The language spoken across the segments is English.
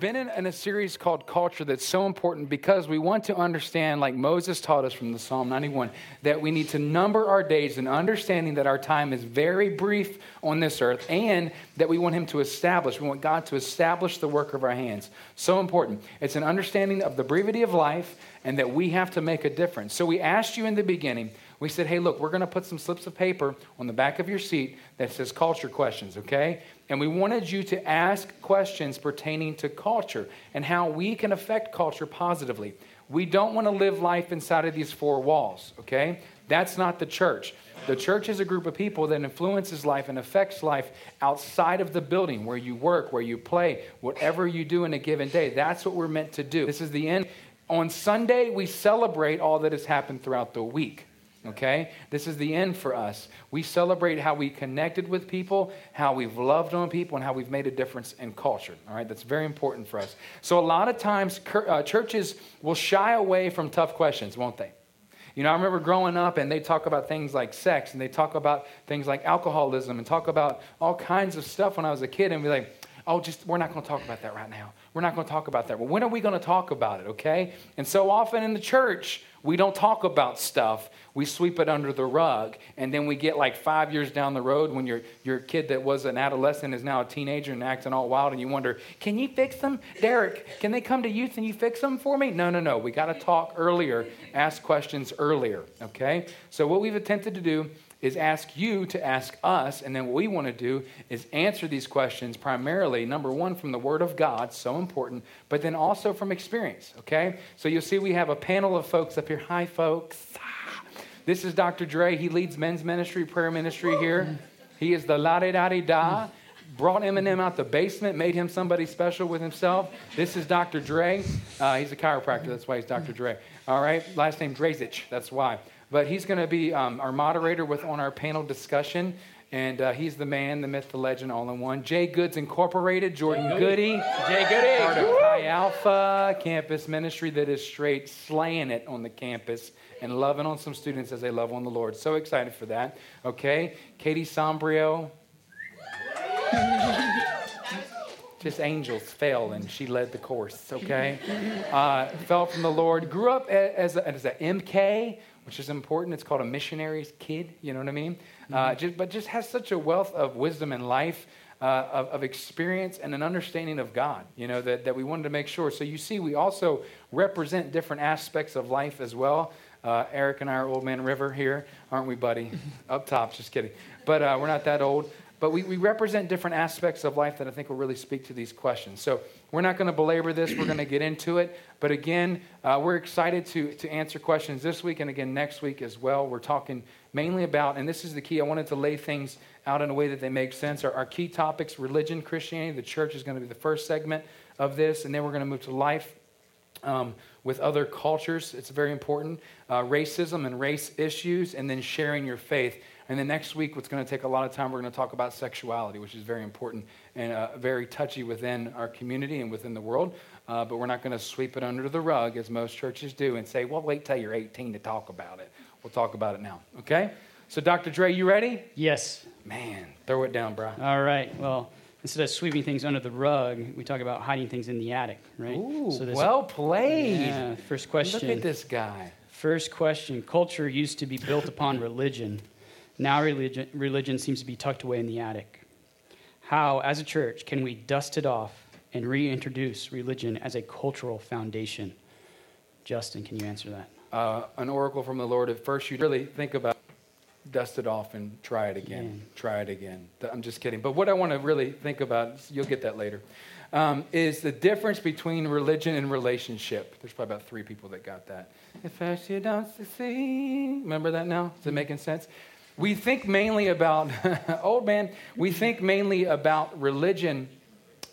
been in, in, a series called Culture that's so important because we want to understand, like Moses taught us from the Psalm 91, that we need to number our days and understanding that our time is very brief on this earth and that we want Him to establish, we want God to establish the work of our hands. So important. It's an understanding of the brevity of life and that we have to make a difference. So we asked you in the beginning, we said, hey, look, we're going to put some slips of paper on the back of your seat that says culture questions, okay? And we wanted you to ask questions pertaining to culture and how we can affect culture positively. We don't want to live life inside of these four walls, okay? That's not the church. The church is a group of people that influences life and affects life outside of the building where you work, where you play, whatever you do in a given day. That's what we're meant to do. This is the end. On Sunday, we celebrate all that has happened throughout the week. Okay? This is the end for us. We celebrate how we connected with people, how we've loved on people, and how we've made a difference in culture. All right? That's very important for us. So, a lot of times, uh, churches will shy away from tough questions, won't they? You know, I remember growing up and they talk about things like sex and they talk about things like alcoholism and talk about all kinds of stuff when I was a kid and be like, oh, just, we're not going to talk about that right now. We're not going to talk about that. Well, when are we going to talk about it, okay? And so often in the church, we don't talk about stuff. We sweep it under the rug. And then we get like five years down the road when your, your kid that was an adolescent is now a teenager and acting all wild, and you wonder, can you fix them? Derek, can they come to youth and you fix them for me? No, no, no. We got to talk earlier, ask questions earlier, okay? So, what we've attempted to do is ask you to ask us, and then what we want to do is answer these questions primarily, number one, from the Word of God, so important, but then also from experience, okay? So you'll see we have a panel of folks up here. Hi, folks. This is Dr. Dre. He leads men's ministry, prayer ministry here. He is the la di da da. Brought Eminem out the basement, made him somebody special with himself. This is Dr. Dre. Uh, he's a chiropractor, that's why he's Dr. Dre. All right, last name Drazich, that's why. But he's going to be um, our moderator with on our panel discussion. And uh, he's the man, the myth, the legend, all in one. Jay Goods Incorporated, Jordan Goody. Jay Goody. Part of Chi Alpha campus ministry that is straight slaying it on the campus and loving on some students as they love on the Lord. So excited for that. Okay. Katie Sombrio. Just angels fell and she led the course, okay? Uh, fell from the Lord. Grew up as, a, as an MK, which is important. It's called a missionary's kid, you know what I mean? Uh, mm-hmm. Uh, just, but just has such a wealth of wisdom and life, uh, of, of, experience, and an understanding of God, you know, that, that we wanted to make sure. So you see, we also represent different aspects of life as well. Uh, Eric and I are Old Man River here, aren't we, buddy? Up top, just kidding. But uh, we're not that old. But we, we represent different aspects of life that I think will really speak to these questions. So we're not going to belabor this. We're going to get into it. But again, uh, we're excited to, to answer questions this week and again next week as well. We're talking mainly about, and this is the key, I wanted to lay things out in a way that they make sense. Our, our key topics religion, Christianity, the church is going to be the first segment of this, and then we're going to move to life. Um, with other cultures, it's very important. Uh, racism and race issues, and then sharing your faith. And then next week, what's going to take a lot of time, we're going to talk about sexuality, which is very important and uh, very touchy within our community and within the world. Uh, but we're not going to sweep it under the rug, as most churches do, and say, well, wait till you're 18 to talk about it. We'll talk about it now, okay? So, Dr. Dre, you ready? Yes. Man, throw it down, bro. All right. Well, instead of sweeping things under the rug, we talk about hiding things in the attic, right? Ooh, so well played. Yeah, first question. Look at this guy. First question. Culture used to be built upon religion. Now religion, religion seems to be tucked away in the attic. How, as a church, can we dust it off and reintroduce religion as a cultural foundation? Justin, can you answer that? Uh, an oracle from the Lord. At first, you really think about dust it off and try it again. Yeah. Try it again. I'm just kidding. But what I want to really think about, you'll get that later, um, is the difference between religion and relationship. There's probably about three people that got that. At first you don't succeed. Remember that now? Is it making sense? We think mainly about, old man, we think mainly about religion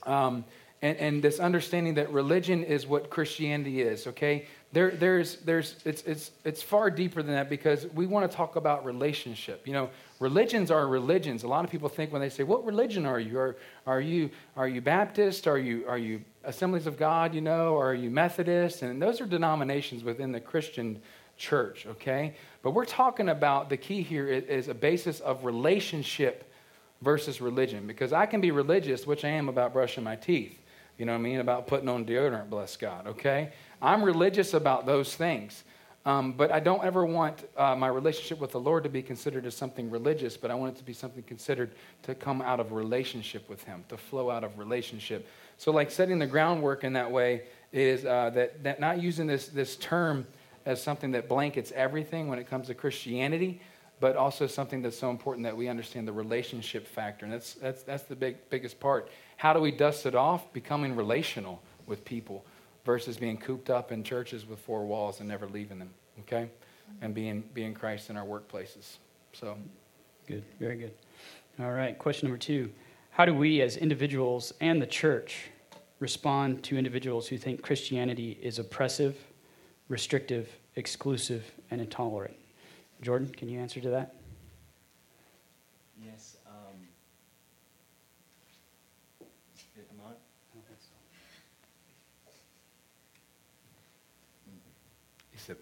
um, and, and, this understanding that religion is what Christianity is, okay? There, there's, there's, it's, it's, it's far deeper than that because we want to talk about relationship. You know, religions are religions. A lot of people think when they say, What religion are you? Are, are you, are you Baptist? Are you, are you Assemblies of God, you know? Or are you Methodist? And those are denominations within the Christian church, okay? But we're talking about the key here is a basis of relationship versus religion. Because I can be religious, which I am about brushing my teeth. You know what I mean? About putting on deodorant, bless God, okay? I'm religious about those things. Um, but I don't ever want uh, my relationship with the Lord to be considered as something religious, but I want it to be something considered to come out of relationship with Him, to flow out of relationship. So, like setting the groundwork in that way is uh, that, that not using this, this term as something that blankets everything when it comes to Christianity, but also something that's so important that we understand the relationship factor. And that's, that's, that's the big, biggest part. How do we dust it off? Becoming relational with people versus being cooped up in churches with four walls and never leaving them, okay? And being, being Christ in our workplaces. So. Good, very good. All right, question number two. How do we as individuals and the church respond to individuals who think Christianity is oppressive, restrictive, exclusive, and intolerant? Jordan, can you answer to that? Yes.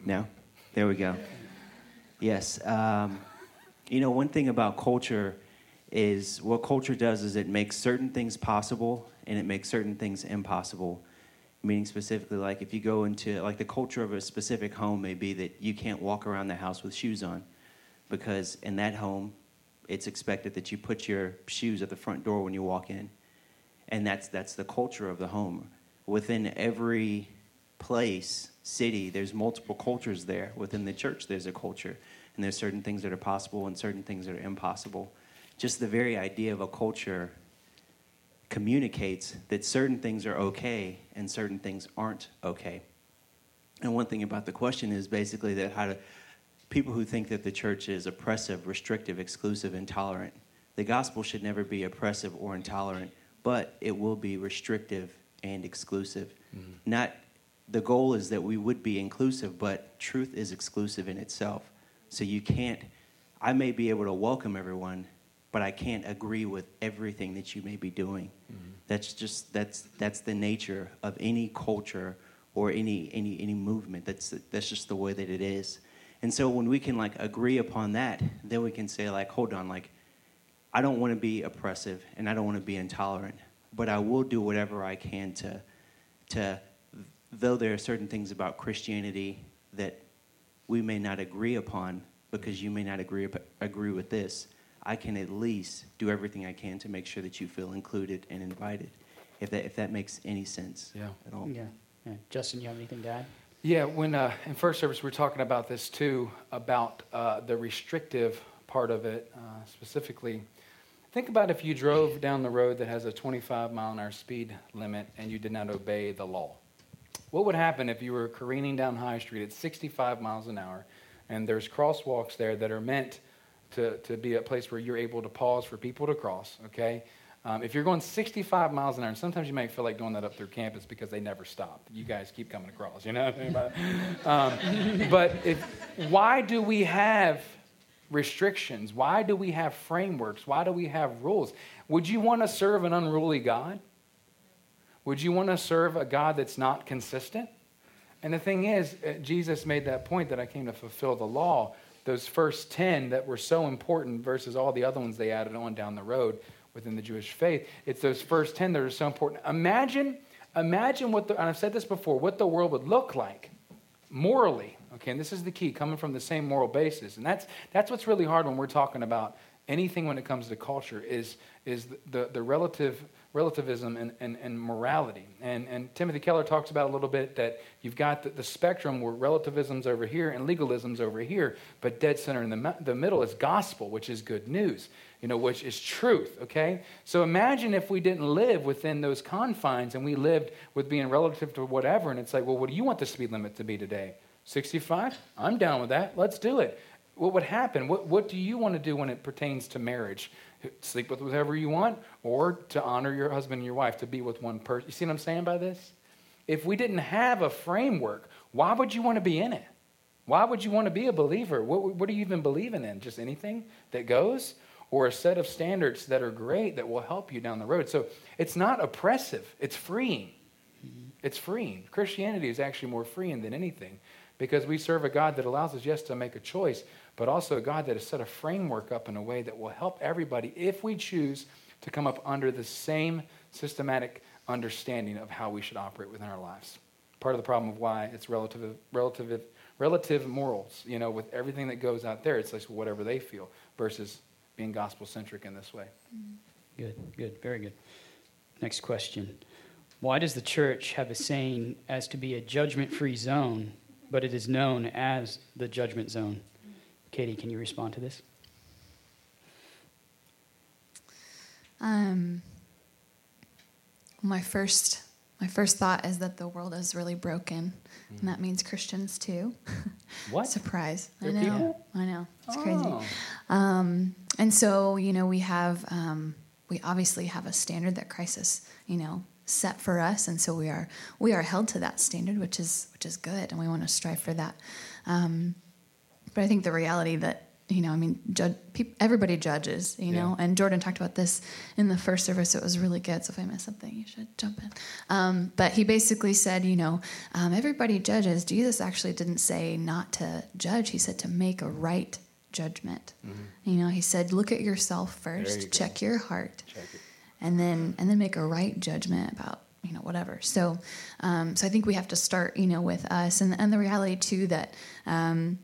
No? There we go. Yes. Um, you know, one thing about culture is what culture does is it makes certain things possible and it makes certain things impossible. Meaning, specifically, like if you go into, like, the culture of a specific home may be that you can't walk around the house with shoes on because in that home, it's expected that you put your shoes at the front door when you walk in. And that's, that's the culture of the home. Within every place, city, there's multiple cultures there. Within the church, there's a culture. And there's certain things that are possible and certain things that are impossible. Just the very idea of a culture communicates that certain things are okay and certain things aren't okay. And one thing about the question is basically that how to people who think that the church is oppressive, restrictive, exclusive, intolerant. The gospel should never be oppressive or intolerant, but it will be restrictive and exclusive. Mm-hmm. Not the goal is that we would be inclusive, but truth is exclusive in itself. So you can't, I may be able to welcome everyone, but I can't agree with everything that you may be doing. Mm-hmm. That's just, that's, that's the nature of any culture or any, any, any movement. That's, that's just the way that it is. And so when we can like agree upon that, then we can say like, hold on, like, I don't want to be oppressive and I don't want to be intolerant, but I will do whatever I can to, to though there are certain things about Christianity that we may not agree upon because you may not agree agree with this, I can at least do everything I can to make sure that you feel included and invited. If that if that makes any sense yeah. at all. Yeah. yeah. Justin, you have anything to add? Yeah, when uh, in first service we are talking about this too, about uh, the restrictive part of it uh, specifically. Think about if you drove down the road that has a 25 mile an hour speed limit and you did not obey the law. What would happen if you were careening down High Street at 65 miles an hour and there's crosswalks there that are meant to, to be a place where you're able to pause for people to cross, okay? Um, if you're going 65 miles an hour, and sometimes you might feel like doing that up through campus because they never stop. You guys keep coming across, you know? um, but if, why do we have restrictions? Why do we have frameworks? Why do we have rules? Would you want to serve an unruly God? Would you want to serve a God that's not consistent? And the thing is, uh, Jesus made that point that I came to fulfill the law. Those first 10 that were so important versus all the other ones they added on down the road within the Jewish faith. It's those first 10 that are so important. Imagine, imagine what the, and I've said this before, what the world would look like morally. Okay, and this is the key, coming from the same moral basis. And that's, that's what's really hard when we're talking about anything when it comes to culture is, is the, the, the relative relativism and, and, and morality. And, and Timothy Keller talks about a little bit that you've got the, the spectrum where relativism's over here and legalism's over here, but dead center in the, the middle is gospel, which is good news, you know, which is truth, okay? So imagine if we didn't live within those confines and we lived with being relative to whatever, and it's like, well, what do you want the speed limit to be today? 65? I'm down with that. Let's do it. What would happen? What, what do you want to do when it pertains to marriage? Sleep with whoever you want, or to honor your husband and your wife, to be with one person. You see what I'm saying by this? If we didn't have a framework, why would you want to be in it? Why would you want to be a believer? What, what are you even believing in? Just anything that goes? Or a set of standards that are great that will help you down the road. So it's not oppressive, it's freeing. It's freeing. Christianity is actually more freeing than anything because we serve a God that allows us, yes, to make a choice, but also a God that has set a framework up in a way that will help everybody if we choose to come up under the same systematic understanding of how we should operate within our lives. Part of the problem of why it's relative, relative, relative morals, you know, with everything that goes out there, it's like whatever they feel versus being gospel centric in this way. Mm-hmm. Good, good, very good. Next question. Why does the church have a saying as to be a judgment free zone, but it is known as the judgment zone? Katie, can you respond to this? Um, my first my first thought is that the world is really broken, mm. and that means Christians too. What surprise? They're I know. People? I know. It's oh. crazy. Um, and so you know we have um, we obviously have a standard that Christ you know set for us, and so we are we are held to that standard, which is which is good, and we want to strive for that. Um, but I think the reality that you know, I mean, judge, people, everybody judges, you know, and Jordan talked about this in the first service. It was really good. So if I miss something, you should jump in. Um, but he basically said, you know, um, everybody judges. Jesus actually didn't say not to judge. He said to make a right judgment. Mm-hmm. You know, he said, look at yourself first, you check go. your heart, check and then and then make a right judgment about you know whatever so um, so i think we have to start you know with us and and the reality too that um,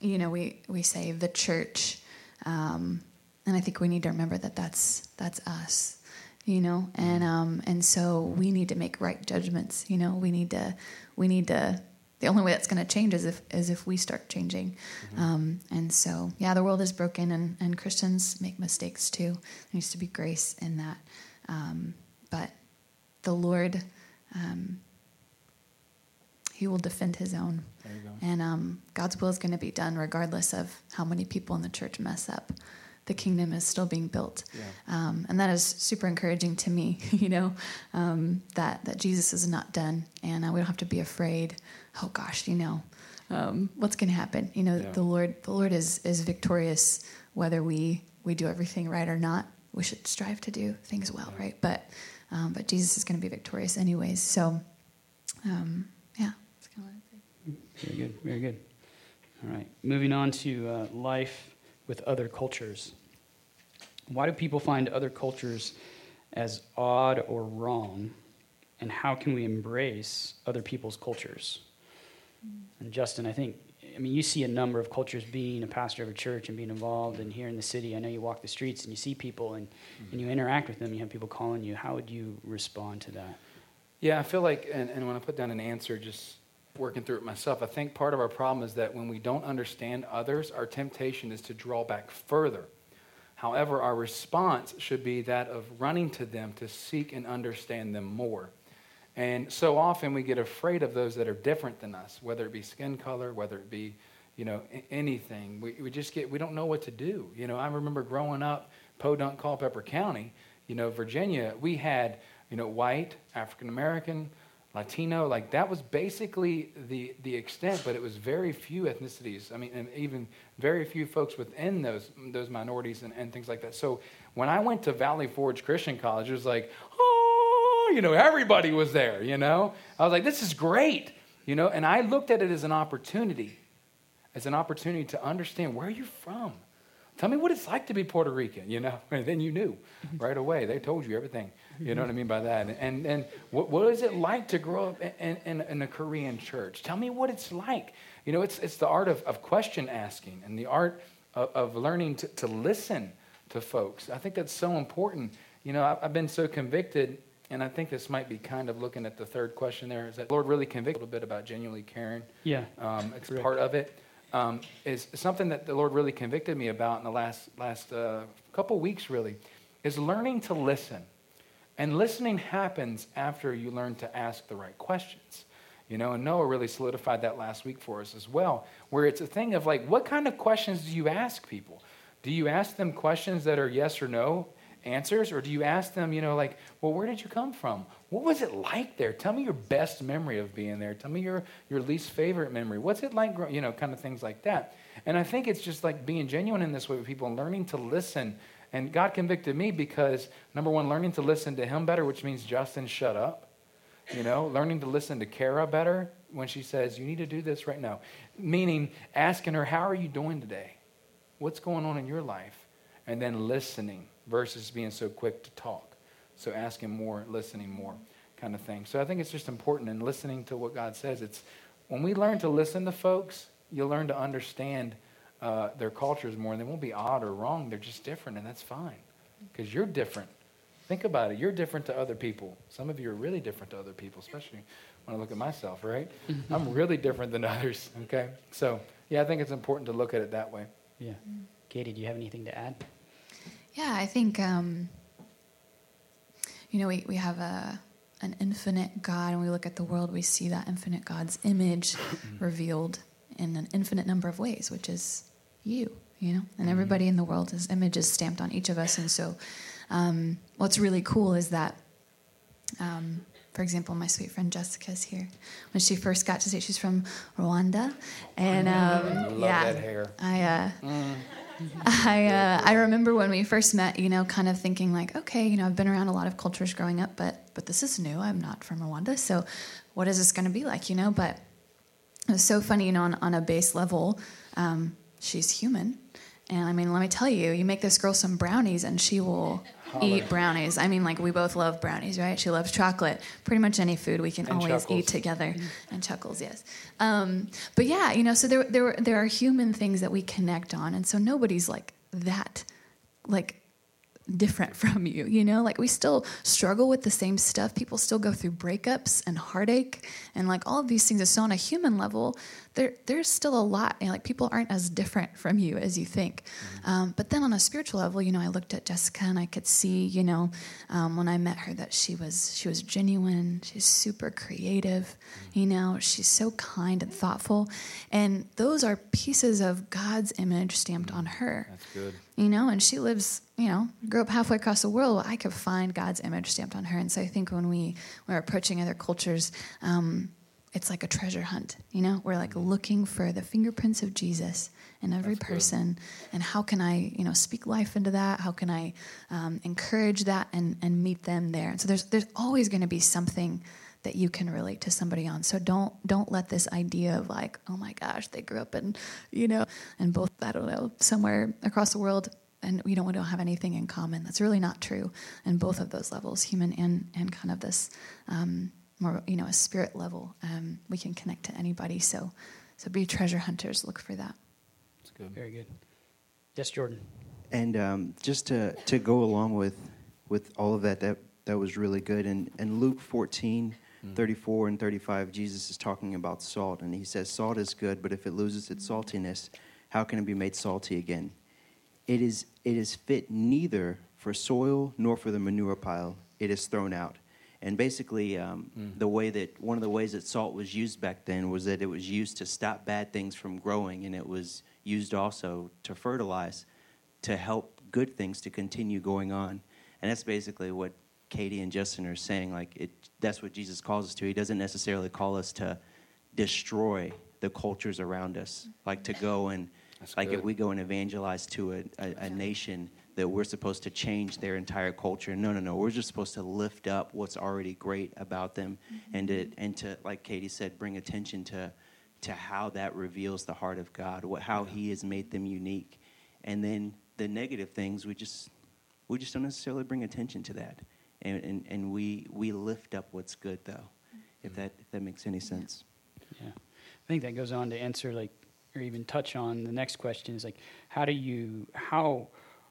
you know, we, we say the church, um, and I think we need to remember that that's that's us, you know, and um, and so we need to make right judgments. You know, we need to we need to. The only way that's going to change is if is if we start changing, mm-hmm. um, and so yeah, the world is broken, and and Christians make mistakes too. There needs to be grace in that, um, but the Lord. Um, he will defend his own. And um, God's will is going to be done regardless of how many people in the church mess up. The kingdom is still being built. Yeah. Um, and that is super encouraging to me, you know, um, that, that Jesus is not done and uh, we don't have to be afraid. Oh gosh, you know, um, what's going to happen? You know, yeah. the Lord, the Lord is, is victorious whether we, we do everything right or not. We should strive to do things well, right? But, um, but Jesus is going to be victorious anyways. So, um, yeah. Very good. Very good. All right. Moving on to uh, life with other cultures. Why do people find other cultures as odd or wrong? And how can we embrace other people's cultures? And Justin, I think, I mean, you see a number of cultures being a pastor of a church and being involved. And here in the city, I know you walk the streets and you see people and, and you interact with them. You have people calling you. How would you respond to that? Yeah, I feel like, and, and when I put down an answer, just working through it myself. I think part of our problem is that when we don't understand others, our temptation is to draw back further. However, our response should be that of running to them to seek and understand them more. And so often we get afraid of those that are different than us, whether it be skin color, whether it be, you know, anything. We, we just get, we don't know what to do. You know, I remember growing up, Podunk, Culpeper County, you know, Virginia, we had, you know, white, African American, Latino, like that was basically the, the extent, but it was very few ethnicities. I mean, and even very few folks within those, those minorities and, and things like that. So when I went to Valley Forge Christian College, it was like, oh, you know, everybody was there, you know? I was like, this is great, you know? And I looked at it as an opportunity, as an opportunity to understand where are you from? Tell me what it's like to be Puerto Rican, you know? And then you knew right away. They told you everything. You know what I mean by that? And, and what, what is it like to grow up in, in, in, a Korean church? Tell me what it's like. You know, it's, it's the art of, of question asking and the art of, of learning to, to listen to folks. I think that's so important. You know, I've, I've been so convicted, and I think this might be kind of looking at the third question there. Is that Lord really convicted a little bit about genuinely caring? Yeah. Um, it's part of it um, is something that the Lord really convicted me about in the last, last uh, couple weeks, really, is learning to listen. And listening happens after you learn to ask the right questions. You know, and Noah really solidified that last week for us as well, where it's a thing of like, what kind of questions do you ask people? Do you ask them questions that are yes or no answers? Or do you ask them, you know, like, well, where did you come from? What was it like there? Tell me your best memory of being there. Tell me your, your least favorite memory. What's it like, you know, kind of things like that. And I think it's just like being genuine in this way with people and learning to listen. And God convicted me because, number one, learning to listen to Him better, which means Justin, shut up. You know, learning to listen to Kara better when she says, you need to do this right now. Meaning asking her, how are you doing today? What's going on in your life? And then listening versus being so quick to talk. So asking more, listening more, kind of thing. So I think it's just important in listening to what God says. It's when we learn to listen to folks, you'll learn to understand uh, their cultures more, and they won't be odd or wrong. They're just different, and that's fine because you're different. Think about it. You're different to other people. Some of you are really different to other people, especially when I look at myself, right? I'm really different than others, okay? So, yeah, I think it's important to look at it that way. Yeah. Katie, do you have anything to add? Yeah, I think, um, you know, we, we have a, an infinite God, and we look at the world, we see that infinite God's image revealed in an infinite number of ways, which is you, you know, and everybody in the world, his image is stamped on each of us. And so, um, what's really cool is that, um, for example, my sweet friend Jessica's here. When she first got to say she's from Rwanda, and um, Love yeah, that hair. I. Uh, I uh, I remember when we first met, you know, kind of thinking like, okay, you know, I've been around a lot of cultures growing up, but but this is new. I'm not from Rwanda, so what is this going to be like, you know? But it was so funny, you know, on, on a base level, um, she's human, and I mean, let me tell you, you make this girl some brownies, and she will eat brownies. I mean, like we both love brownies, right? She loves chocolate. Pretty much any food we can And always chuckles. eat together, and chuckles, yes. Um, but yeah, you know, so there there there are human things that we connect on, and so nobody's like that, like different from you, you know? Like we still struggle with the same stuff. People still go through breakups and heartache and like all of these things. So on a human level, there there's still a lot. You know, like people aren't as different from you as you think. Um, but then on a spiritual level, you know, I looked at Jessica and I could see, you know, um, when I met her that she was she was genuine. She's super creative. You know, she's so kind and thoughtful, and those are pieces of God's image stamped on her That's good. you know, and she lives, you know, grew up halfway across the world. I could find God's image stamped on her, and so I think when we when we're approaching other cultures, um, it's like a treasure hunt. You know, we're like looking for the fingerprints of Jesus in every That's good. person, and how can I, you know, speak life into that? How can I um, encourage that and and meet them there? And so there's there's always going to be something that you can relate to somebody on. So don't don't let this idea of like, oh my gosh, they grew up in, you know, and both I don't know somewhere across the world, and we don't we don't have anything in common. That's really not true. And both of those levels, human and and kind of this um, more you know a spirit level, um, we can connect to anybody. So so be treasure hunters. Look for that. That's good. Very good. Yes, Jordan. And um, just to, to go along with with all of that, that that was really good. And and Luke 14, 34 and 35, Jesus is talking about salt, and he says, "Salt is good, but if it loses its saltiness, how can it be made salty again? It is it is fit neither for soil nor for the manure pile. It is thrown out." And basically, um, the way that one of the ways that salt was used back then was that it was used to stop bad things from growing, and it was used also to fertilize to help good things to continue going on. And that's basically what Katie and Justin are saying. Like it, that's what Jesus calls us to. He doesn't necessarily call us to destroy the cultures around us, like to go and That's like good. if we go and evangelize to a, a, a nation that we're supposed to change their entire culture. No, no, no. We're just supposed to lift up what's already great about them, mm-hmm. and to and to like Katie said, bring attention to to how that reveals the heart of God, what how He has made them unique, and then the negative things we just we just don't necessarily bring attention to that, and and, and we we lift up what's good though, mm-hmm. if that if that makes any sense. Yeah. I think that goes on to answer like or even touch on the next question is like how do you how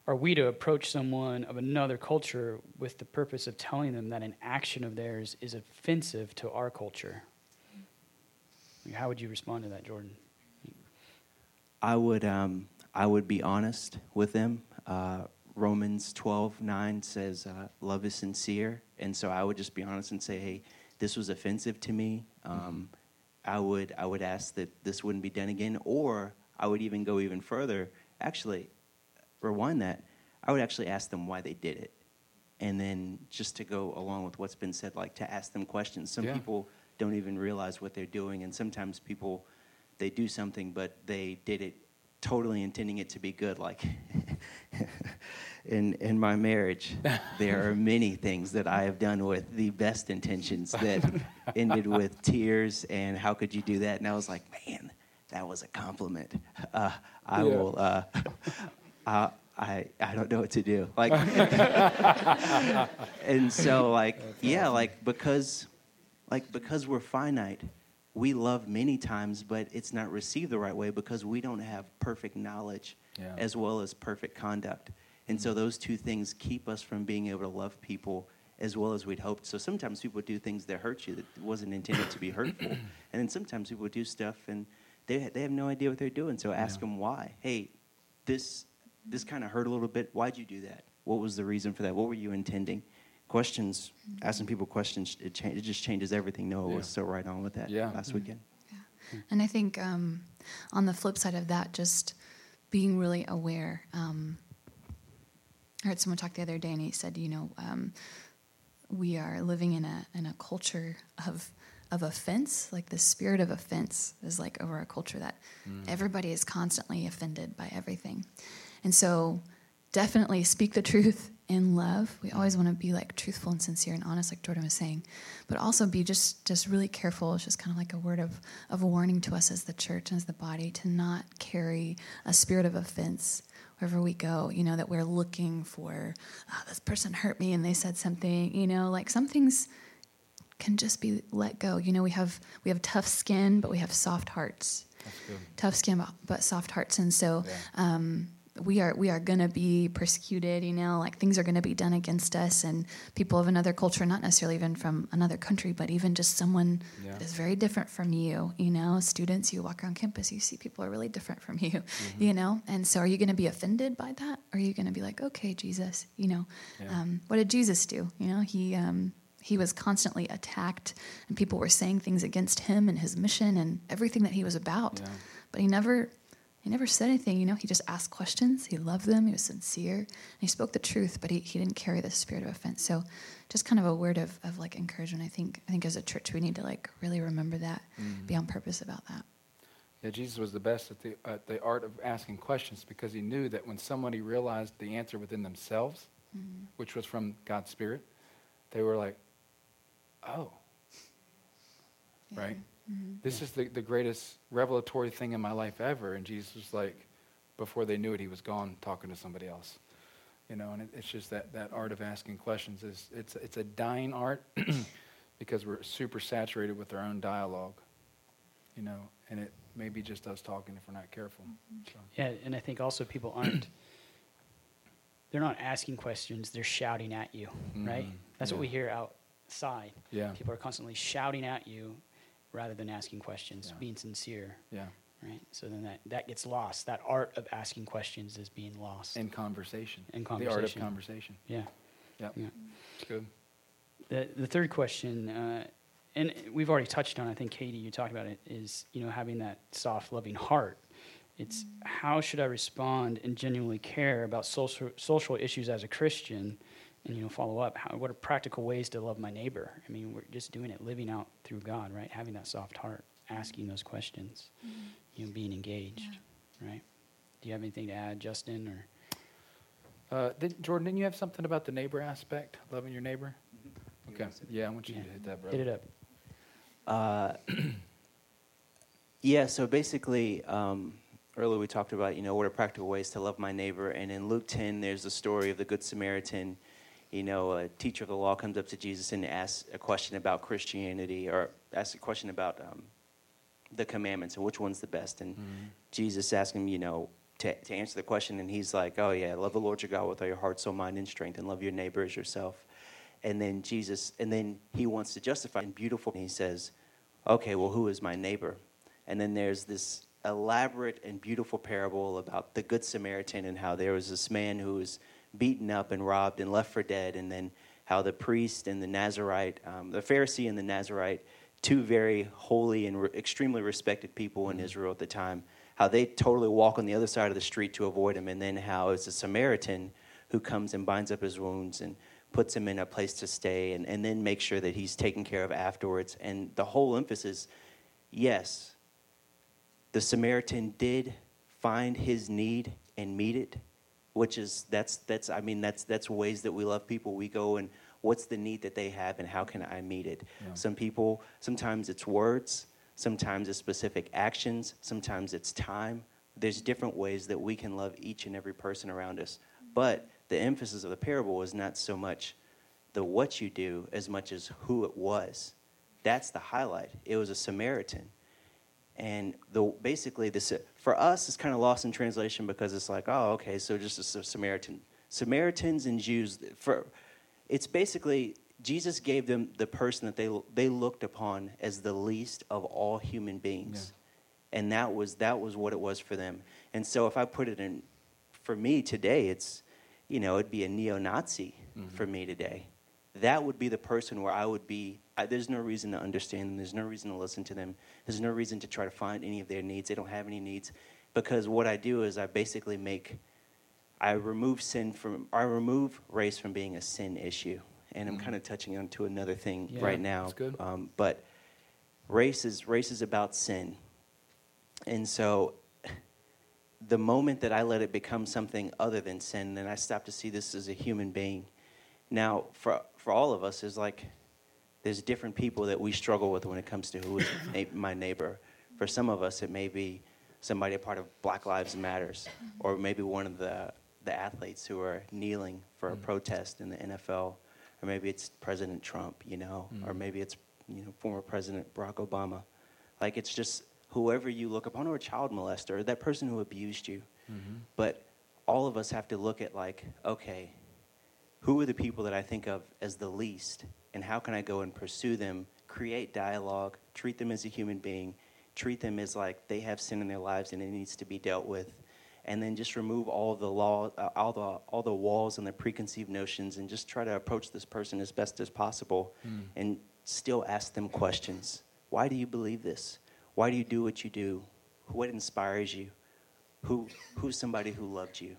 are we to approach someone of another culture with the purpose of telling them that an action of theirs is offensive to our culture? How would you respond to that, Jordan? I would um, I would be honest with them. Uh, Romans twelve nine says uh, love is sincere, and so I would just be honest and say, hey, this was offensive to me. Um, I would I would ask that this wouldn't be done again, or I would even go even further. Actually, rewind that. I would actually ask them why they did it, and then just to go along with what's been said, like to ask them questions. Some Yeah. people don't even realize what they're doing, and sometimes people they do something, but they did it totally intending it to be good. Like in in my marriage, there are many things that I have done with the best intentions that ended with tears and how could you do that? And I was like, man, that was a compliment. Uh, I Yeah. will. Uh, uh, I I don't know what to do. Like, and so like yeah, like because like because we're finite, we love many times, but it's not received the right way because we don't have perfect knowledge Yeah. as well as perfect conduct. And so those two things keep us from being able to love people as well as we'd hoped. So sometimes people do things that hurt you that wasn't intended to be hurtful. And then sometimes people do stuff and they, they have no idea what they're doing. So ask Yeah. them why. Hey, this, this kind of hurt a little bit. Why'd you do that? What was the reason for that? What were you intending? Questions, asking people questions, it, cha- it just changes everything. Noah Yeah. was so right on with that Yeah. last weekend. Yeah. And I think um, on the flip side of that, just being really aware. Um, I heard someone talk the other day, and he said, you know, um, we are living in a in a culture of of offense. Like the spirit of offense is like over our culture that everybody is constantly offended by everything, and so definitely speak the truth in love. We always want to be like truthful and sincere and honest, like Jordan was saying, but also be just just really careful. It's just kind of like a word of of warning to us as the church and as the body to not carry a spirit of offense wherever we go. You know that we're looking for oh, this person hurt me and they said something. You know, like some things can just be let go. You know, we have we have tough skin, but we have soft hearts That's good. tough skin but soft hearts and so Yeah. um, we are we are going to be persecuted you know like things are going to be done against us and people of another culture not necessarily even from another country but even just someone Yeah. that is very different from you you know students you walk around campus you see people are really different from you Mm-hmm. you know and so are you going to be offended by that or are you going to be like okay jesus you know Yeah. um, what did jesus do you know he um, he was constantly attacked and people were saying things against him and his mission and everything that he was about Yeah. but he never he never said anything you know he just asked questions. He loved them he was sincere and he spoke the truth but he, he didn't carry the spirit of offense. So just kind of a word of, of like encouragement. I think i think as a church we need to like really remember that mm-hmm. be on purpose about that. Yeah, Jesus was the best at the, at the art of asking questions because he knew that when somebody realized the answer within themselves, mm-hmm. which was from God's Spirit, they were like, oh, right? This is the, the greatest revelatory thing in my life ever. And Jesus was like, before they knew it, he was gone talking to somebody else. You know, and it, it's just that, that art of asking questions is it's it's a dying art because we're super saturated with our own dialogue. You know, and it may be just us talking if we're not careful. So, Yeah, and I think also people aren't. They're not asking questions; they're shouting at you, right? Mhm, That's what we hear outside. yeah, People are constantly shouting at you rather than asking questions, Yeah. being sincere, yeah. right? So then that, that gets lost. That art of asking questions is being lost. In conversation. In The art of conversation. conversation. yeah. Yep. Yeah. Good. The, the third question, uh, and we've already touched on, I think, Katie, you talked about it, is, you know, having that soft, loving heart. It's how should I respond and genuinely care about social, social issues as a Christian you know, follow up? How, what are practical ways to love my neighbor? I mean, we're just doing it, living out through God, right? Having that soft heart, asking those questions, you know, being engaged, right? Do you have anything to add, Justin, or? Uh, did, Jordan, didn't you have something about the neighbor aspect, loving your neighbor? Okay. Yeah, I want you Yeah. to hit that, brother. Hit it up. Uh, yeah, so basically, um, earlier we talked about, you know, what are practical ways to love my neighbor. And in Luke 10, there's the story of the Good Samaritan. You know, a teacher of the law comes up to Jesus and asks a question about Christianity or asks a question about um, the commandments and which one's the best. And Jesus asks him, you know, to, to answer the question. And he's like, oh, yeah, love the Lord your God with all your heart, soul, mind, and strength, and love your neighbor as yourself. And then Jesus, and then he wants to justify and beautiful. And he says, okay, well, who is my neighbor? And then there's this elaborate and beautiful parable about the Good Samaritan and how there was this man who was beaten up and robbed and left for dead, and then how the priest and the Nazarite, um, the Pharisee and the Nazarite, two very holy and re- extremely respected people in Israel at the time, how they totally walk on the other side of the street to avoid him, and then how it's a Samaritan who comes and binds up his wounds and puts him in a place to stay and, and then makes sure that he's taken care of afterwards. And the whole emphasis yes, the Samaritan did find his need and meet it, which is that's that's I mean that's that's ways that we love people. We go and what's the need that they have and how can I meet it? Yeah. Some people sometimes it's words, sometimes it's specific actions, sometimes it's time, there's different ways that we can love each and every person around us. But the emphasis of the parable was not so much the what you do as much as who it was. That's the highlight. It was a Samaritan. And the basically this for us it's kind of lost in translation because it's like, oh, okay, so just a Samaritan. Samaritans and Jews for it's basically Jesus gave them the person that they they looked upon as the least of all human beings. Yeah. And that was that was what it was for them. And so if I put it in for me today, it's you know, it'd be a neo-Nazi mm-hmm. for me today. That would be the person where I would be I, there's no reason to understand them. There's no reason to listen to them. There's no reason to try to find any of their needs. They don't have any needs. Because what I do is I basically make, I remove sin from, I remove race from being a sin issue. And I'm mm-hmm. kind of touching on to another thing yeah, right now. That's good. Um, but race is, race is about sin. And so the moment that I let it become something other than sin, then I stop to see this as a human being. Now, for, for all of us, is like, there's different people that we struggle with when it comes to who is my neighbor. For some of us, it may be somebody a part of Black Lives Matters, or maybe one of the the athletes who are kneeling for a mm. protest in the NFL, or maybe it's President Trump, you know, mm. or maybe it's you know former President Barack Obama. Like it's just whoever you look upon, or a child molester, or that person who abused you. Mm-hmm. But all of us have to look at like, okay, who are the people that I think of as the least and how can I go and pursue them, create dialogue, treat them as a human being, treat them as like they have sin in their lives and it needs to be dealt with, and then just remove all the law, uh, all the all the walls and the preconceived notions, and just try to approach this person as best as possible, mm. and still ask them questions. Why do you believe this? Why do you do what you do? What inspires you? Who who's somebody who loved you?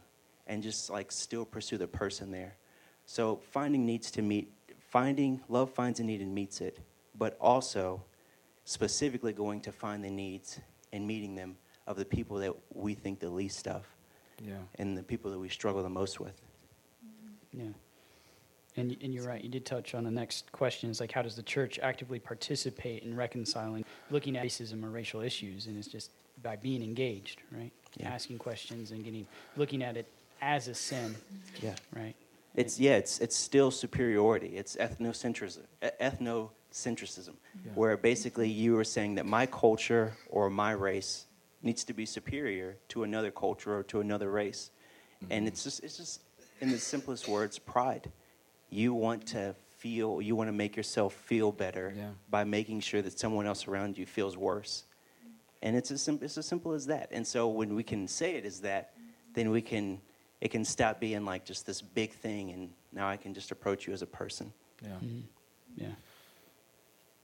And just like still pursue the person there. So finding needs to meet finding love finds a need and meets it, but also specifically going to find the needs and meeting them of the people that we think the least of. Yeah. And the people that we struggle the most with. Yeah. And, and you're right, you did touch on the next question is like, how does the church actively participate in reconciling, looking at racism or racial issues? And it's just by being engaged, right? Yeah. Asking questions and getting, looking at it as a sin. Yeah. Right. It's yeah, it's it's still superiority. It's ethnocentrism, ethnocentrism, yeah. where basically you are saying that my culture or my race needs to be superior to another culture or to another race, mm-hmm. and it's just it's just in the simplest words, pride. You want to feel, you want to make yourself feel better yeah. by making sure that someone else around you feels worse, and it's as sim- it's as simple as that. And so when we can say it as that, then we can it can stop being like just this big thing, and now I can just approach you as a person. Yeah. Mm-hmm. Yeah.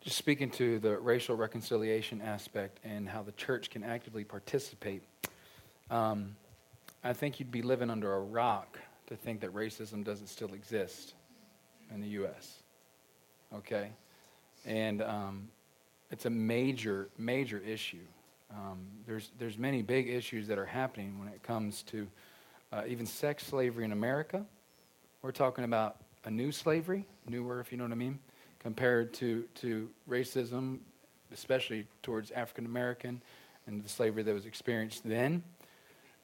Just speaking to the racial reconciliation aspect and how the church can actively participate, um, I think you'd be living under a rock to think that racism doesn't still exist in the U.S. Okay? And um, it's a major, major issue. Um, there's, there's many big issues that are happening when it comes to uh, even sex slavery in America. We're talking about a new slavery, newer, if you know what I mean, compared to, to racism, especially towards African American and the slavery that was experienced then.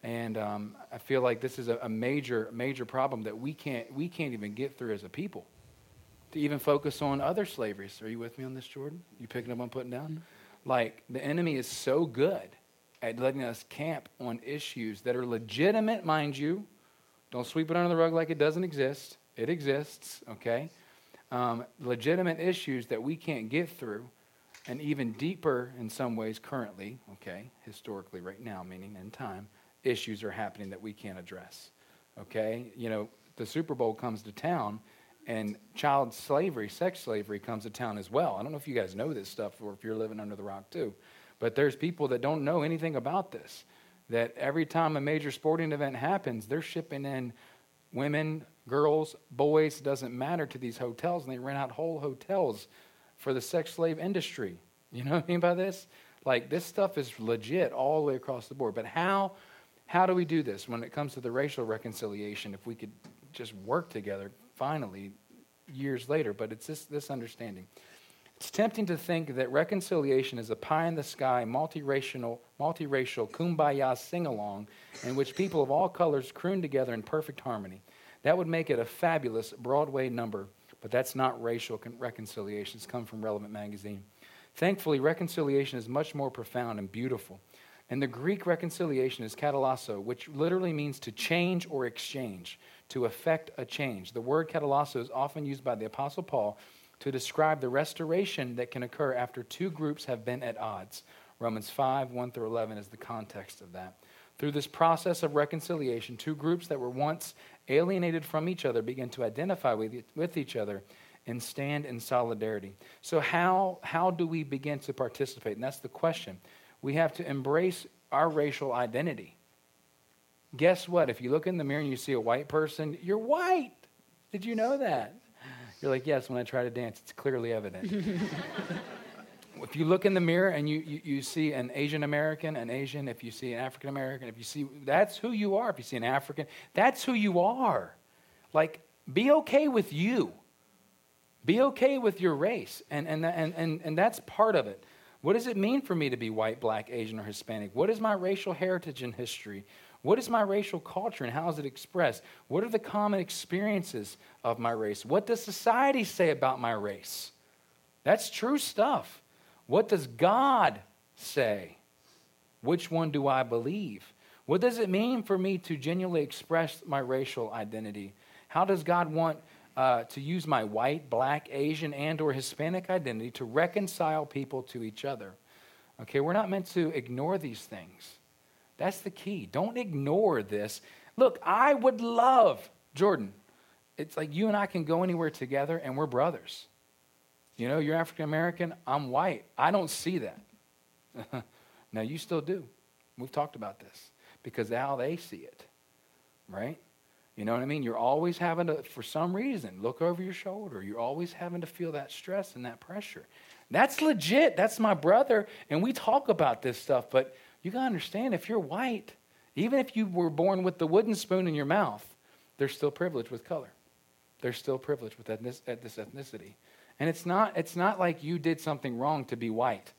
And um, I feel like this is a, a, major, major problem that we can't, we can't even get through as a people. To even focus on other slaveries. Are you with me on this, Jordan? You picking up on putting down? Mm-hmm. Like, the enemy is so good at letting us camp on issues that are legitimate, mind you. Don't sweep it under the rug like it doesn't exist. It exists, okay? Um, legitimate issues that we can't get through, and even deeper in some ways currently, okay, historically, right now, meaning in time, issues are happening that we can't address, okay? You know, the Super Bowl comes to town, and child slavery, sex slavery comes to town as well. I don't know if you guys know this stuff or if you're living under the rock too. But there's people that don't know anything about this. That every time a major sporting event happens, they're shipping in women, girls, boys, doesn't matter to these hotels, and they rent out whole hotels for the sex slave industry. You know what I mean by this? Like this stuff is legit all the way across the board. But how how do we do this when it comes to the racial reconciliation? If we could just work together finally years later, but it's this this understanding It's tempting to think that reconciliation is a pie in the sky, multiracial, multiracial kumbaya sing along in which people of all colors croon together in perfect harmony. That would make it a fabulous Broadway number, but that's not racial con- reconciliation. It's come from Relevant Magazine. Thankfully, reconciliation is much more profound and beautiful. And the Greek reconciliation is katalasso, which literally means to change or exchange, to effect a change. The word katalasso is often used by the Apostle Paul to describe the restoration that can occur after two groups have been at odds. Romans 5, 1 through 11 is the context of that. Through this process of reconciliation, two groups that were once alienated from each other begin to identify with, with each other and stand in solidarity. So, how, how do we begin to participate? And that's the question. We have to embrace our racial identity. Guess what? If you look in the mirror and you see a white person, you're white. Did you know that? You're like, yes, when I try to dance, it's clearly evident. if you look in the mirror and you, you, you see an Asian American, an Asian, if you see an African American, if you see, that's who you are. If you see an African, that's who you are. Like, be okay with you. Be okay with your race. And, and, and, and, and that's part of it. What does it mean for me to be white, black, Asian, or Hispanic? What is my racial heritage and history? What is my racial culture and how is it expressed? What are the common experiences of my race? What does society say about my race? That's true stuff. What does God say? Which one do I believe? What does it mean for me to genuinely express my racial identity? How does God want uh, to use my white, black, Asian, and or Hispanic identity to reconcile people to each other? Okay, we're not meant to ignore these things. That's the key. Don't ignore this. Look, I would love, Jordan, it's like you and I can go anywhere together and we're brothers. You know, you're African American, I'm white. I don't see that. now, you still do. We've talked about this because how they see it, right? You know what I mean? You're always having to, for some reason, look over your shoulder. You're always having to feel that stress and that pressure. That's legit. That's my brother. And we talk about this stuff, but you got to understand if you're white, even if you were born with the wooden spoon in your mouth, there's still privilege with color. There's still privilege with this ethnicity. And it's not, it's not like you did something wrong to be white.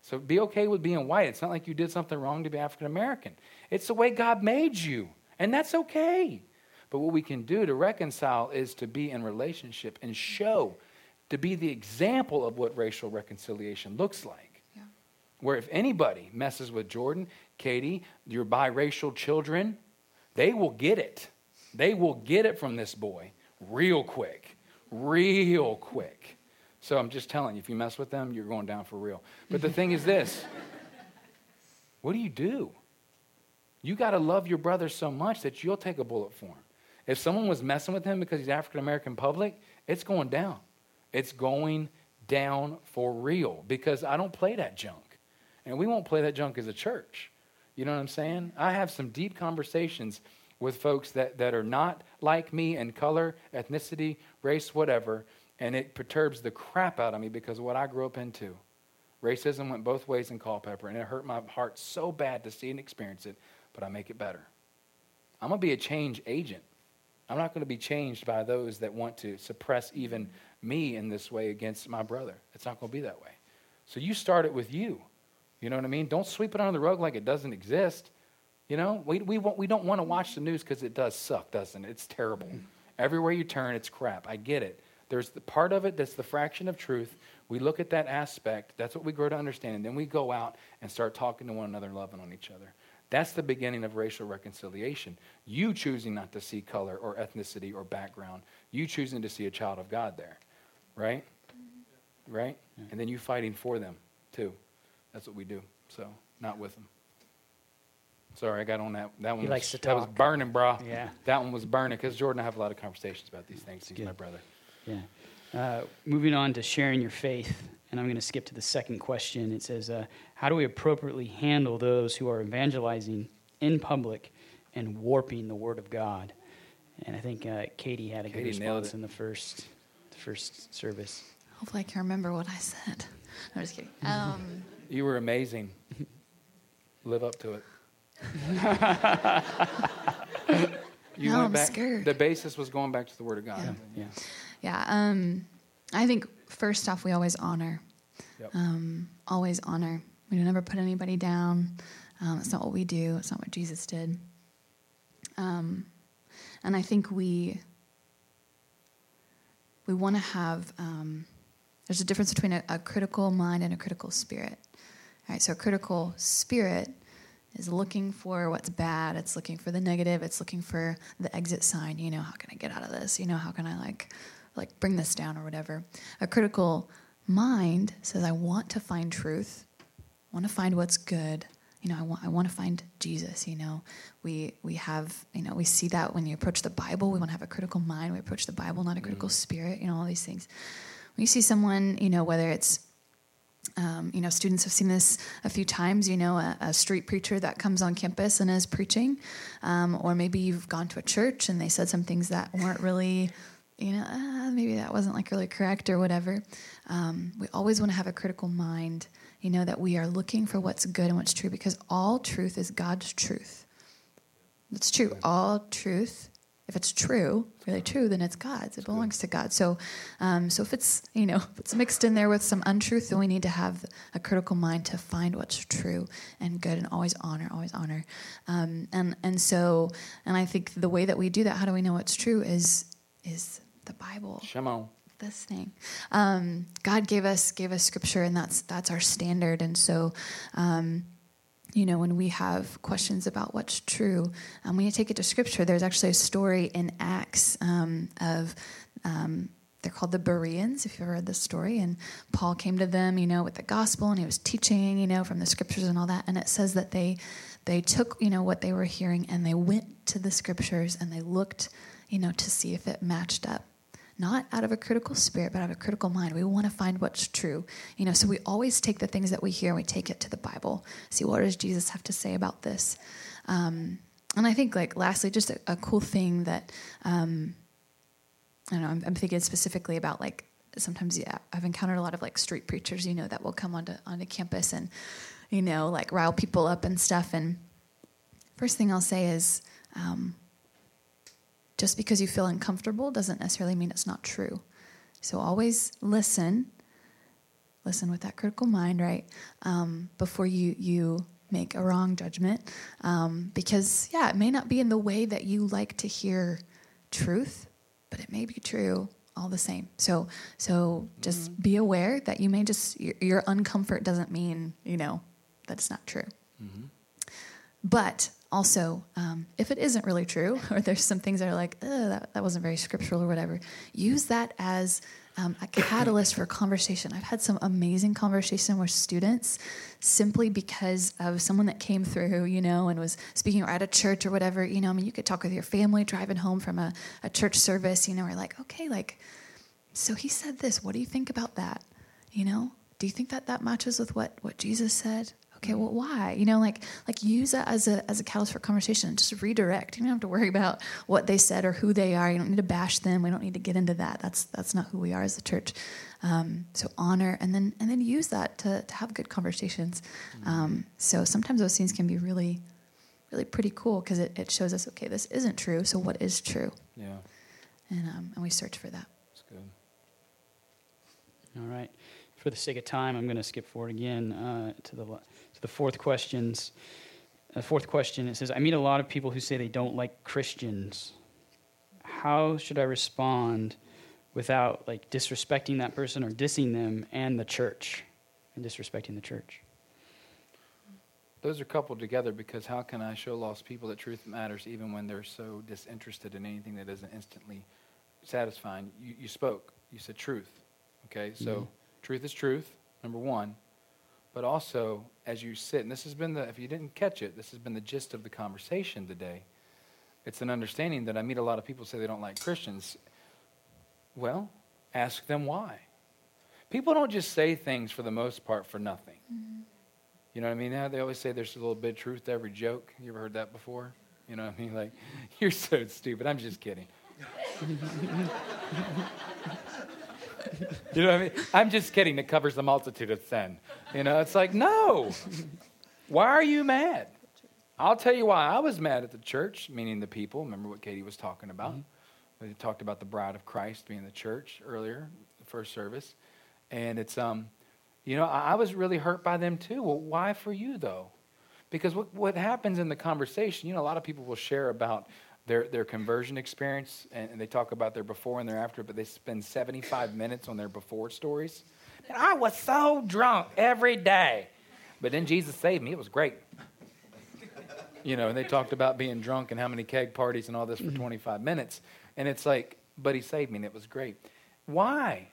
So be okay with being white. It's not like you did something wrong to be African American. It's the way God made you, and that's okay. But what we can do to reconcile is to be in relationship and show, to be the example of what racial reconciliation looks like where if anybody messes with Jordan, Katie, your biracial children, they will get it. They will get it from this boy real quick, real quick. So I'm just telling you, if you mess with them, you're going down for real. But the thing is this what do you do? You got to love your brother so much that you'll take a bullet for him. If someone was messing with him because he's African American public, it's going down. It's going down for real because I don't play that junk. And we won't play that junk as a church. You know what I'm saying? I have some deep conversations with folks that, that are not like me in color, ethnicity, race, whatever, and it perturbs the crap out of me because of what I grew up into. Racism went both ways in Culpeper, and it hurt my heart so bad to see and experience it, but I make it better. I'm going to be a change agent. I'm not going to be changed by those that want to suppress even me in this way against my brother. It's not going to be that way. So you start it with you. You know what I mean? Don't sweep it under the rug like it doesn't exist. You know, we, we, we don't want to watch the news because it does suck, doesn't it? It's terrible. Mm. Everywhere you turn, it's crap. I get it. There's the part of it that's the fraction of truth. We look at that aspect. That's what we grow to understand. And then we go out and start talking to one another, loving on each other. That's the beginning of racial reconciliation. You choosing not to see color or ethnicity or background. You choosing to see a child of God there. Right? Mm-hmm. Right? And then you fighting for them, too. That's what we do. So, not with them. Sorry, I got on that. That one. He was, likes to That was talk. burning, bro. Yeah. That one was burning because Jordan, and I have a lot of conversations about these things. He's good. my brother. Yeah. Uh, moving on to sharing your faith, and I'm going to skip to the second question. It says, uh, How do we appropriately handle those who are evangelizing in public and warping the word of God? And I think uh, Katie had a Katie good nailed response it. in the first, the first service. Hopefully, I can remember what I said. I'm just kidding. Um, You were amazing. Live up to it. Now went I'm back. scared. The basis was going back to the Word of God. Yeah. yeah, um, I think first off, we always honor. Yep. Um, always honor. We don't ever put anybody down. Um, it's not what we do. It's not what Jesus did. Um, and I think we we want to have. Um, there's a difference between a, a critical mind and a critical spirit. All right, so a critical spirit is looking for what's bad. It's looking for the negative. It's looking for the exit sign. You know, how can I get out of this? You know, how can I like, like bring this down or whatever. A critical mind says, I want to find truth. I want to find what's good. You know, I want, I want to find Jesus. You know, we we have, you know, we see that when you approach the Bible, we want to have a critical mind. We approach the Bible, not a critical mm. spirit. You know, all these things. When you see someone, you know, whether it's um, you know, students have seen this a few times. You know, a, a street preacher that comes on campus and is preaching, um, or maybe you've gone to a church and they said some things that weren't really, you know, uh, maybe that wasn't like really correct or whatever. Um, we always want to have a critical mind. You know that we are looking for what's good and what's true because all truth is God's truth. It's true. All truth if it's true, really true, then it's God's. It belongs to God. So, um, so if it's you know if it's mixed in there with some untruth, then we need to have a critical mind to find what's true and good, and always honor, always honor. Um, and and so, and I think the way that we do that, how do we know what's true? Is is the Bible. Shimon. This thing, um, God gave us gave us scripture, and that's that's our standard. And so, um, you know, when we have questions about what's true, um, when you take it to scripture, there's actually a story in Acts um, of. Um, they're called the Bereans, if you've ever read this story. And Paul came to them, you know, with the gospel, and he was teaching, you know, from the scriptures and all that. And it says that they, they took, you know, what they were hearing, and they went to the scriptures and they looked, you know, to see if it matched up not out of a critical spirit, but out of a critical mind. We want to find what's true. You know, so we always take the things that we hear and we take it to the Bible. See what does Jesus have to say about this? Um, and I think, like, lastly, just a, a cool thing that um, I don't know. I'm, I'm, thinking specifically about like sometimes yeah, I've encountered a lot of like street preachers, you know, that will come onto onto campus and you know like rile people up and stuff. And first thing I'll say is. Um, just because you feel uncomfortable doesn't necessarily mean it's not true. So always listen. Listen with that critical mind, right? Um, before you you make a wrong judgment, um, because yeah, it may not be in the way that you like to hear truth, but it may be true all the same. So so just mm-hmm. be aware that you may just your, your, uncomfort doesn't mean you know that it's not true. Mm-hmm. But also, um, if it isn't really true, or there's some things that are like, that, that wasn't very scriptural or whatever, use that as um, a catalyst for conversation. I've had some amazing conversation with students simply because of someone that came through, you know, and was speaking or at a church or whatever. You know, I mean, you could talk with your family driving home from a, a church service, you know, or like, okay, like, so he said this. What do you think about that? You know, do you think that that matches with what, what Jesus said? Okay well why? You know like like use that as a as a catalyst for conversation. Just redirect. You don't have to worry about what they said or who they are. You don't need to bash them. We don't need to get into that. That's that's not who we are as a church. Um, so honor and then and then use that to, to have good conversations. Mm-hmm. um, so sometimes those things can be really really pretty cool because it, it shows us okay this isn't true so what is true? Yeah. And um, and we search for that. That's good. All right. For the sake of time, I'm going to skip forward again uh, to the to the fourth questions. The fourth question it says, "I meet a lot of people who say they don't like Christians. How should I respond without like disrespecting that person or dissing them and the church, and disrespecting the church?" Those are coupled together because how can I show lost people that truth matters even when they're so disinterested in anything that isn't instantly satisfying? You, you spoke. You said truth. Okay, so. Mm-hmm Truth is truth, number one. But also, as you sit, and this has been the, if you didn't catch it, this has been the gist of the conversation today. It's an understanding that I meet a lot of people say they don't like Christians. Well, ask them why. People don't just say things for the most part for nothing. Mm-hmm. You know what I mean? They always say there's a little bit of truth to every joke. You ever heard that before? You know what I mean? Like, you're so stupid. I'm just kidding. you know what I mean? I'm just kidding. It covers the multitude of sin. You know, it's like, no. Why are you mad? I'll tell you why I was mad at the church, meaning the people. Remember what Katie was talking about? Mm-hmm. We talked about the bride of Christ being the church earlier, the first service. And it's, um, you know, I, I was really hurt by them too. Well, why for you though? Because what, what happens in the conversation, you know, a lot of people will share about their, their conversion experience and, and they talk about their before and their after, but they spend 75 minutes on their before stories. And I was so drunk every day. But then Jesus saved me. It was great. You know, and they talked about being drunk and how many keg parties and all this for mm-hmm. 25 minutes. And it's like, but he saved me and it was great. Why?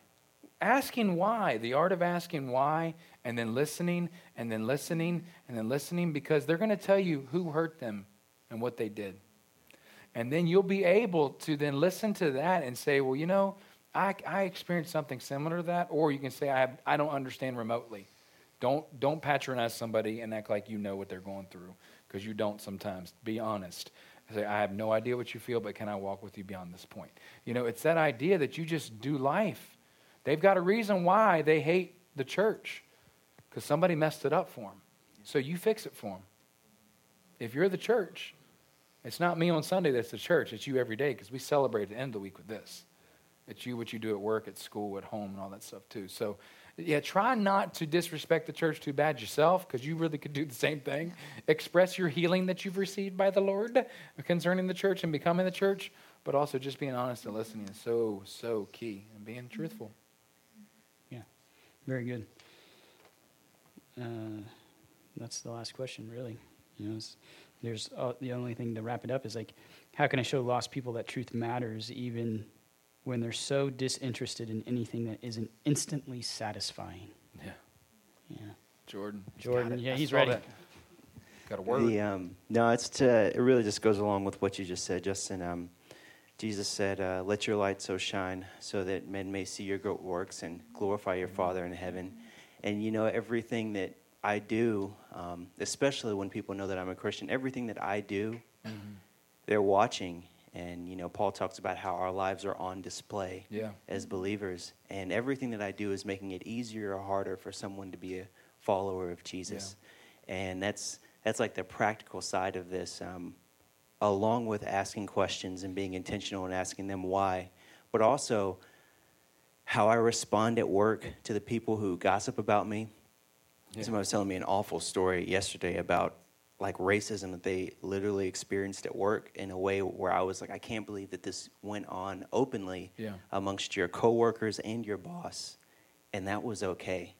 Asking why, the art of asking why, and then listening, and then listening, and then listening, because they're going to tell you who hurt them and what they did. And then you'll be able to then listen to that and say, well, you know, I, I experienced something similar to that. Or you can say, I, have, I don't understand remotely. Don't, don't patronize somebody and act like you know what they're going through because you don't sometimes. Be honest. Say, I have no idea what you feel, but can I walk with you beyond this point? You know, it's that idea that you just do life. They've got a reason why they hate the church because somebody messed it up for them. So you fix it for them. If you're the church, it's not me on Sunday that's the church. It's you every day because we celebrate at the end of the week with this. It's you what you do at work, at school, at home, and all that stuff too. So yeah, try not to disrespect the church too bad yourself because you really could do the same thing. Express your healing that you've received by the Lord concerning the church and becoming the church, but also just being honest and listening is so, so key and being truthful. Yeah, very good. Uh, that's the last question, really. You know, there's uh, the only thing to wrap it up is like, how can I show lost people that truth matters even when they're so disinterested in anything that isn't instantly satisfying. Yeah. Yeah. Jordan. Jordan, yeah, he's ready. That. Got a word. The, um, no, it's to, it really just goes along with what you just said, Justin. Um, Jesus said, uh, "Let your light so shine, so that men may see your good works and glorify your Father in heaven." And you know, everything that I do, um, especially when people know that I'm a Christian, everything that I do, mm-hmm. they're watching and you know, Paul talks about how our lives are on display yeah. as believers, and everything that I do is making it easier or harder for someone to be a follower of Jesus. Yeah. And that's that's like the practical side of this, um, along with asking questions and being intentional and asking them why, but also how I respond at work to the people who gossip about me. Yeah. Somebody was telling me an awful story yesterday about like racism that they literally experienced at work in a way where I was like, I can't believe that this went on openly yeah. amongst your coworkers and your boss, and that was okay.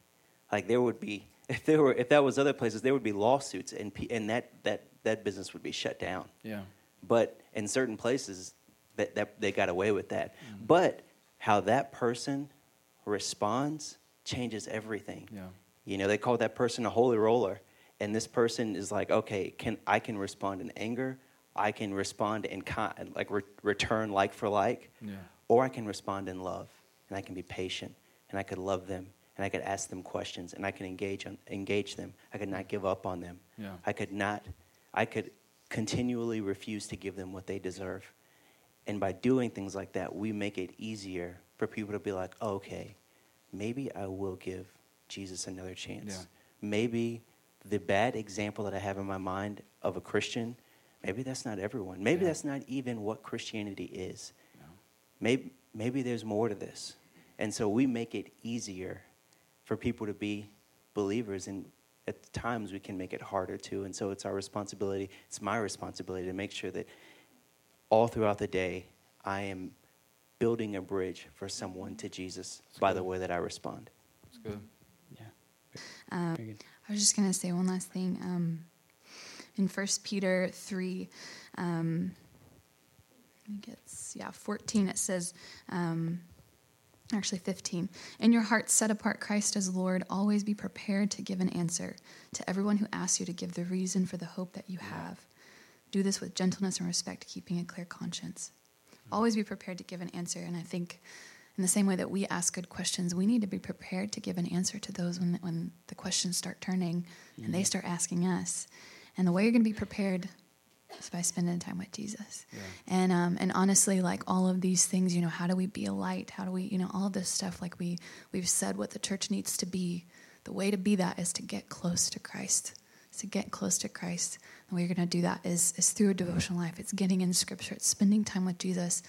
Like there would be if there were if that was other places, there would be lawsuits and and that that that business would be shut down. Yeah. But in certain places, that, that they got away with that. Mm-hmm. But how that person responds changes everything. Yeah. You know, they call that person a holy roller and this person is like, okay, can I can respond in anger, I can respond in con- like re- return like for like, yeah. or I can respond in love, and I can be patient, and I could love them, and I could ask them questions, and I can engage on, engage them. I could not give up on them. Yeah. I could not, I could continually refuse to give them what they deserve, and by doing things like that, we make it easier for people to be like, oh, okay, maybe I will give Jesus another chance. Yeah. Maybe the bad example that I have in my mind of a Christian, maybe that's not everyone. Maybe yeah. that's not even what Christianity is. Yeah. Maybe, maybe there's more to this. And so we make it easier for people to be believers, and at times we can make it harder too. And so it's our responsibility, it's my responsibility to make sure that all throughout the day I am building a bridge for someone to Jesus that's by good. the way that I respond. That's good. Um, I was just going to say one last thing. Um, in First Peter 3, um, I think it's, yeah, 14, it says, um, actually 15, in your heart set apart Christ as Lord, always be prepared to give an answer to everyone who asks you to give the reason for the hope that you have. Do this with gentleness and respect, keeping a clear conscience. Always be prepared to give an answer. And I think in the same way that we ask good questions, we need to be prepared to give an answer to those when, when the questions start turning mm-hmm. and they start asking us. And the way you're going to be prepared is by spending time with Jesus. Yeah. And um, and honestly, like all of these things, you know, how do we be a light? How do we, you know, all of this stuff? Like we we've said, what the church needs to be. The way to be that is to get close to Christ. Is to get close to Christ. The way you're going to do that is is through a devotional life. It's getting in Scripture. It's spending time with Jesus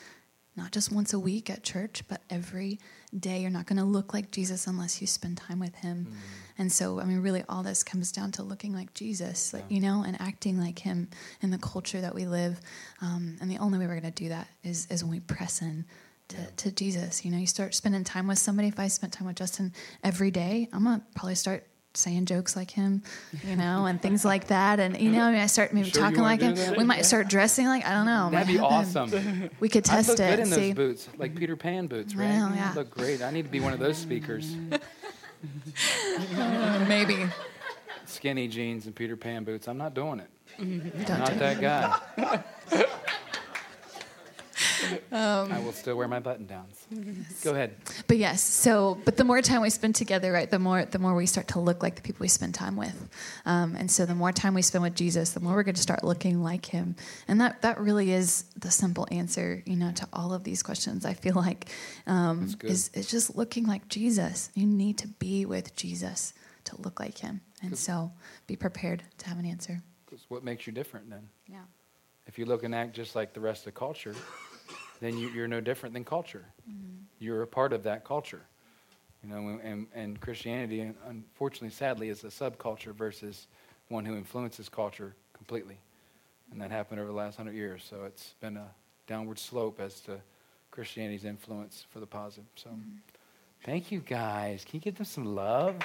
not just once a week at church, but every day. You're not going to look like Jesus unless you spend time with Him. Mm-hmm. And so, I mean, really, all this comes down to looking like Jesus, like, you know, and acting like Him in the culture that we live. Um, and the only way we're going to do that is, is when we press in. To, to Jesus, you know, you start spending time with somebody. If I spent time with Justin every day, I'm gonna probably start saying jokes like him, you know, and things like that. And you know, I mean, I start maybe Sure talking like him. that? We might start dressing like I don't know. That'd be awesome. We could test I test look it. good in those see. boots, like Peter Pan boots, right? know, yeah. Look great. I need to be one of those speakers. Uh, maybe. Skinny jeans and Peter Pan boots. I'm not doing it. Don't Not do it. that guy. Um, I will still wear my button downs. Go ahead. But yes, so but the more time we spend together, right, the more the more we start to look like the people we spend time with, um, and so the more time we spend with Jesus, the more we're going to start looking like Him, and that that really is the simple answer, you know, to all of these questions. I feel like um, is is just looking like Jesus. You need to be with Jesus to look like Him, and so be prepared to have an answer. what makes you different then? Yeah. If you look and act just like the rest of the culture, then you, you're no different than culture. Mm-hmm. You're a part of that culture. You know, and, and Christianity, unfortunately, sadly, is a subculture versus one who influences culture completely. And that happened over the last hundred years. So it's been a downward slope as to Christianity's influence for the positive. So mm-hmm. thank you guys. Can you give them some love?